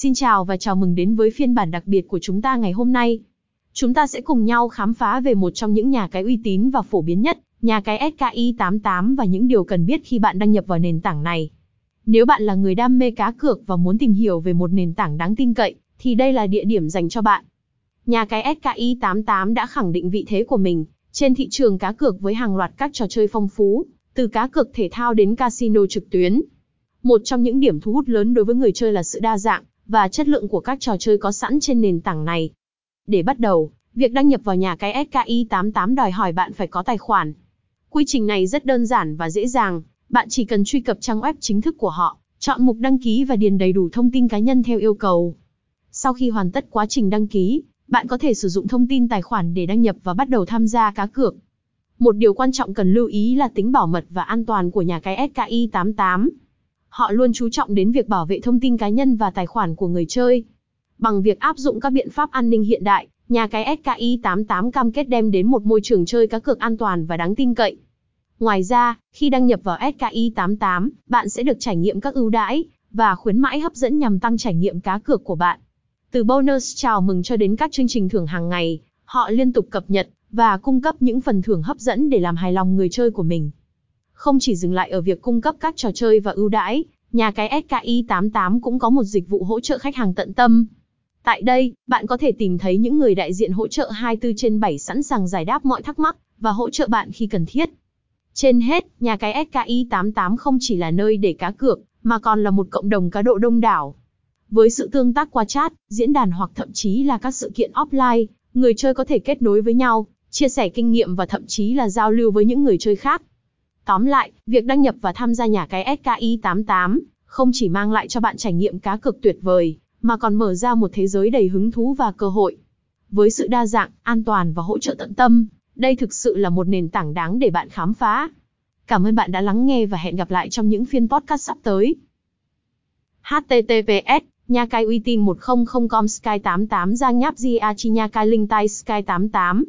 Xin chào và chào mừng đến với phiên bản đặc biệt của chúng ta ngày hôm nay. Chúng ta sẽ cùng nhau khám phá về một trong những nhà cái uy tín và phổ biến nhất, nhà cái SKI88 và những điều cần biết khi bạn đăng nhập vào nền tảng này. Nếu bạn là người đam mê cá cược và muốn tìm hiểu về một nền tảng đáng tin cậy, thì đây là địa điểm dành cho bạn. Nhà cái SKI88 đã khẳng định vị thế của mình trên thị trường cá cược với hàng loạt các trò chơi phong phú, từ cá cược thể thao đến casino trực tuyến. Một trong những điểm thu hút lớn đối với người chơi là sự đa dạng và chất lượng của các trò chơi có sẵn trên nền tảng này. Để bắt đầu, việc đăng nhập vào nhà cái SKI88 đòi hỏi bạn phải có tài khoản. Quy trình này rất đơn giản và dễ dàng, bạn chỉ cần truy cập trang web chính thức của họ, chọn mục đăng ký và điền đầy đủ thông tin cá nhân theo yêu cầu. Sau khi hoàn tất quá trình đăng ký, bạn có thể sử dụng thông tin tài khoản để đăng nhập và bắt đầu tham gia cá cược. Một điều quan trọng cần lưu ý là tính bảo mật và an toàn của nhà cái SKI88. Họ luôn chú trọng đến việc bảo vệ thông tin cá nhân và tài khoản của người chơi. Bằng việc áp dụng các biện pháp an ninh hiện đại, nhà cái SKI88 cam kết đem đến một môi trường chơi cá cược an toàn và đáng tin cậy. Ngoài ra, khi đăng nhập vào SKI88, bạn sẽ được trải nghiệm các ưu đãi và khuyến mãi hấp dẫn nhằm tăng trải nghiệm cá cược của bạn. Từ bonus chào mừng cho đến các chương trình thưởng hàng ngày, họ liên tục cập nhật và cung cấp những phần thưởng hấp dẫn để làm hài lòng người chơi của mình. Không chỉ dừng lại ở việc cung cấp các trò chơi và ưu đãi, nhà cái SKI88 cũng có một dịch vụ hỗ trợ khách hàng tận tâm. Tại đây, bạn có thể tìm thấy những người đại diện hỗ trợ 24 trên 7 sẵn sàng giải đáp mọi thắc mắc và hỗ trợ bạn khi cần thiết. Trên hết, nhà cái SKI88 không chỉ là nơi để cá cược, mà còn là một cộng đồng cá độ đông đảo. Với sự tương tác qua chat, diễn đàn hoặc thậm chí là các sự kiện offline, người chơi có thể kết nối với nhau, chia sẻ kinh nghiệm và thậm chí là giao lưu với những người chơi khác. Tóm lại, việc đăng nhập và tham gia nhà cái SKI88 không chỉ mang lại cho bạn trải nghiệm cá cược tuyệt vời, mà còn mở ra một thế giới đầy hứng thú và cơ hội. Với sự đa dạng, an toàn và hỗ trợ tận tâm, đây thực sự là một nền tảng đáng để bạn khám phá. Cảm ơn bạn đã lắng nghe và hẹn gặp lại trong những phiên podcast sắp tới. https Nhà cái uy tín 100com Sky 88 Giang Nháp Gia Chi Nha Cai Linh Tai Sky 88